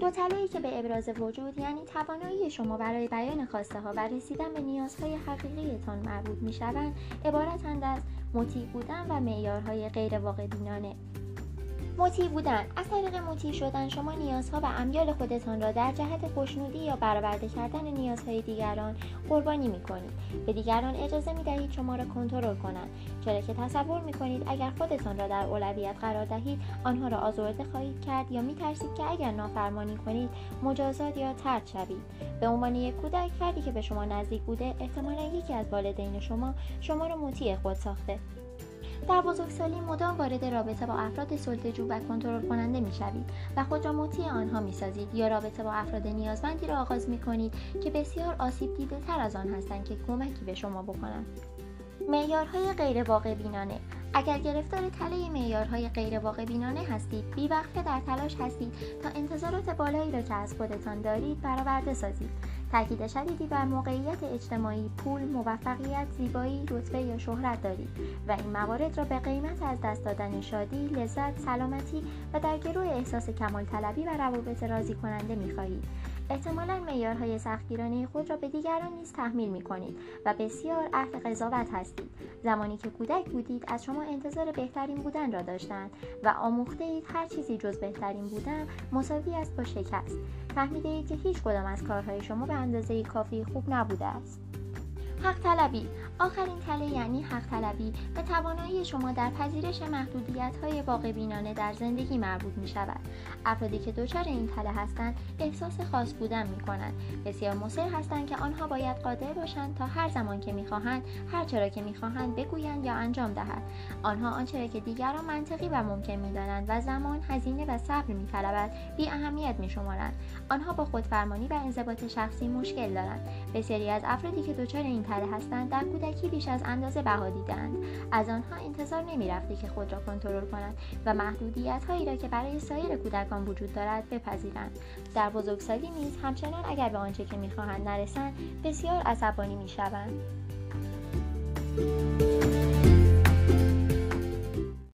با تلایی که به ابراز وجود یعنی توانایی شما برای بیان خواسته ها و رسیدن به نیازهای حقیقیتان مربوط می شوند عبارتند از مطیع بودن و معیارهای غیر واقع بینانه. مطیع بودن. از طریق مطیع شدن شما نیازها و امیال خودتان را در جهت خوشنودی یا برآورده کردن نیازهای دیگران قربانی می کنید به دیگران اجازه می دهید شما را کنترل کنند. چرا که تصور می کنید اگر خودتان را در اولویت قرار دهید آنها را آزرده خواهید کرد یا می ترسید که اگر نافرمانی کنید مجازات یا ترد شوید. به عنوان یک کودک فردی که به شما نزدیک بوده احتمالا یکی از والدین شما شما را مطیع خود ساخته. در بزرگسالی مدام وارد رابطه با افراد سلطه‌جو و کنترل کننده می‌شوید و خود را مطیع آنها می‌سازید. یا رابطه با افراد نیازمندی را آغاز می‌کنید که بسیار آسیب دیده تر از آن هستند که کمکی به شما بکنند. معیارهای غیر واقع بینانه. اگر گرفتار تله معیارهای غیر واقع بینانه هستید بیوقفه در تلاش هستید تا انتظارات بالایی را که از خودتان دارید برآورده سازید. تاکید شدیدی بر موقعیت اجتماعی پول موفقیت زیبایی رتبه یا شهرت دارید و این موارد را به قیمت از دست دادن شادی لذت سلامتی و در گروه احساس کمال طلبی و روابط راضی کننده می‌خواهید احتمالا معیارهای سختگیرانه خود را به دیگران نیز تحمیل می کنید و بسیار اهل قضاوت هستید. زمانی که کودک بودید از شما انتظار بهترین بودن را داشتند و آموخته اید هر چیزی جز بهترین بودن مساوی است با شکست. فهمیده اید که هیچ کدام از کارهای شما به اندازه کافی خوب نبوده است. حق طلبی آخرین تله یعنی حق طلبی به توانایی شما در پذیرش محدودیت های واقع بینانه در زندگی مربوط می شود افرادی که دچار این تله هستند احساس خاص بودن می کنند بسیار مصر هستند که آنها باید قادر باشند تا هر زمان که می‌خواهند هر چرا که می‌خواهند بگویند یا انجام دهند آنها آنچه که دیگران منطقی و ممکن می‌دانند و زمان هزینه و صبر میطلبد بی اهمیت میشمارند. آنها با خودفرمانی و انضباط شخصی مشکل دارند. بسیاری از افرادی که دچار این تله هستند در کودکی بیش از اندازه بها دیدند از آنها انتظار نمی‌رفته که خود را کنترل کنند و محدودیت هایی را که برای سایر کودکان وجود دارد بپذیرند. در بزرگسالی نیز همچنان اگر به آنچه که می‌خواهند نرسند بسیار عصبانی می‌شوند.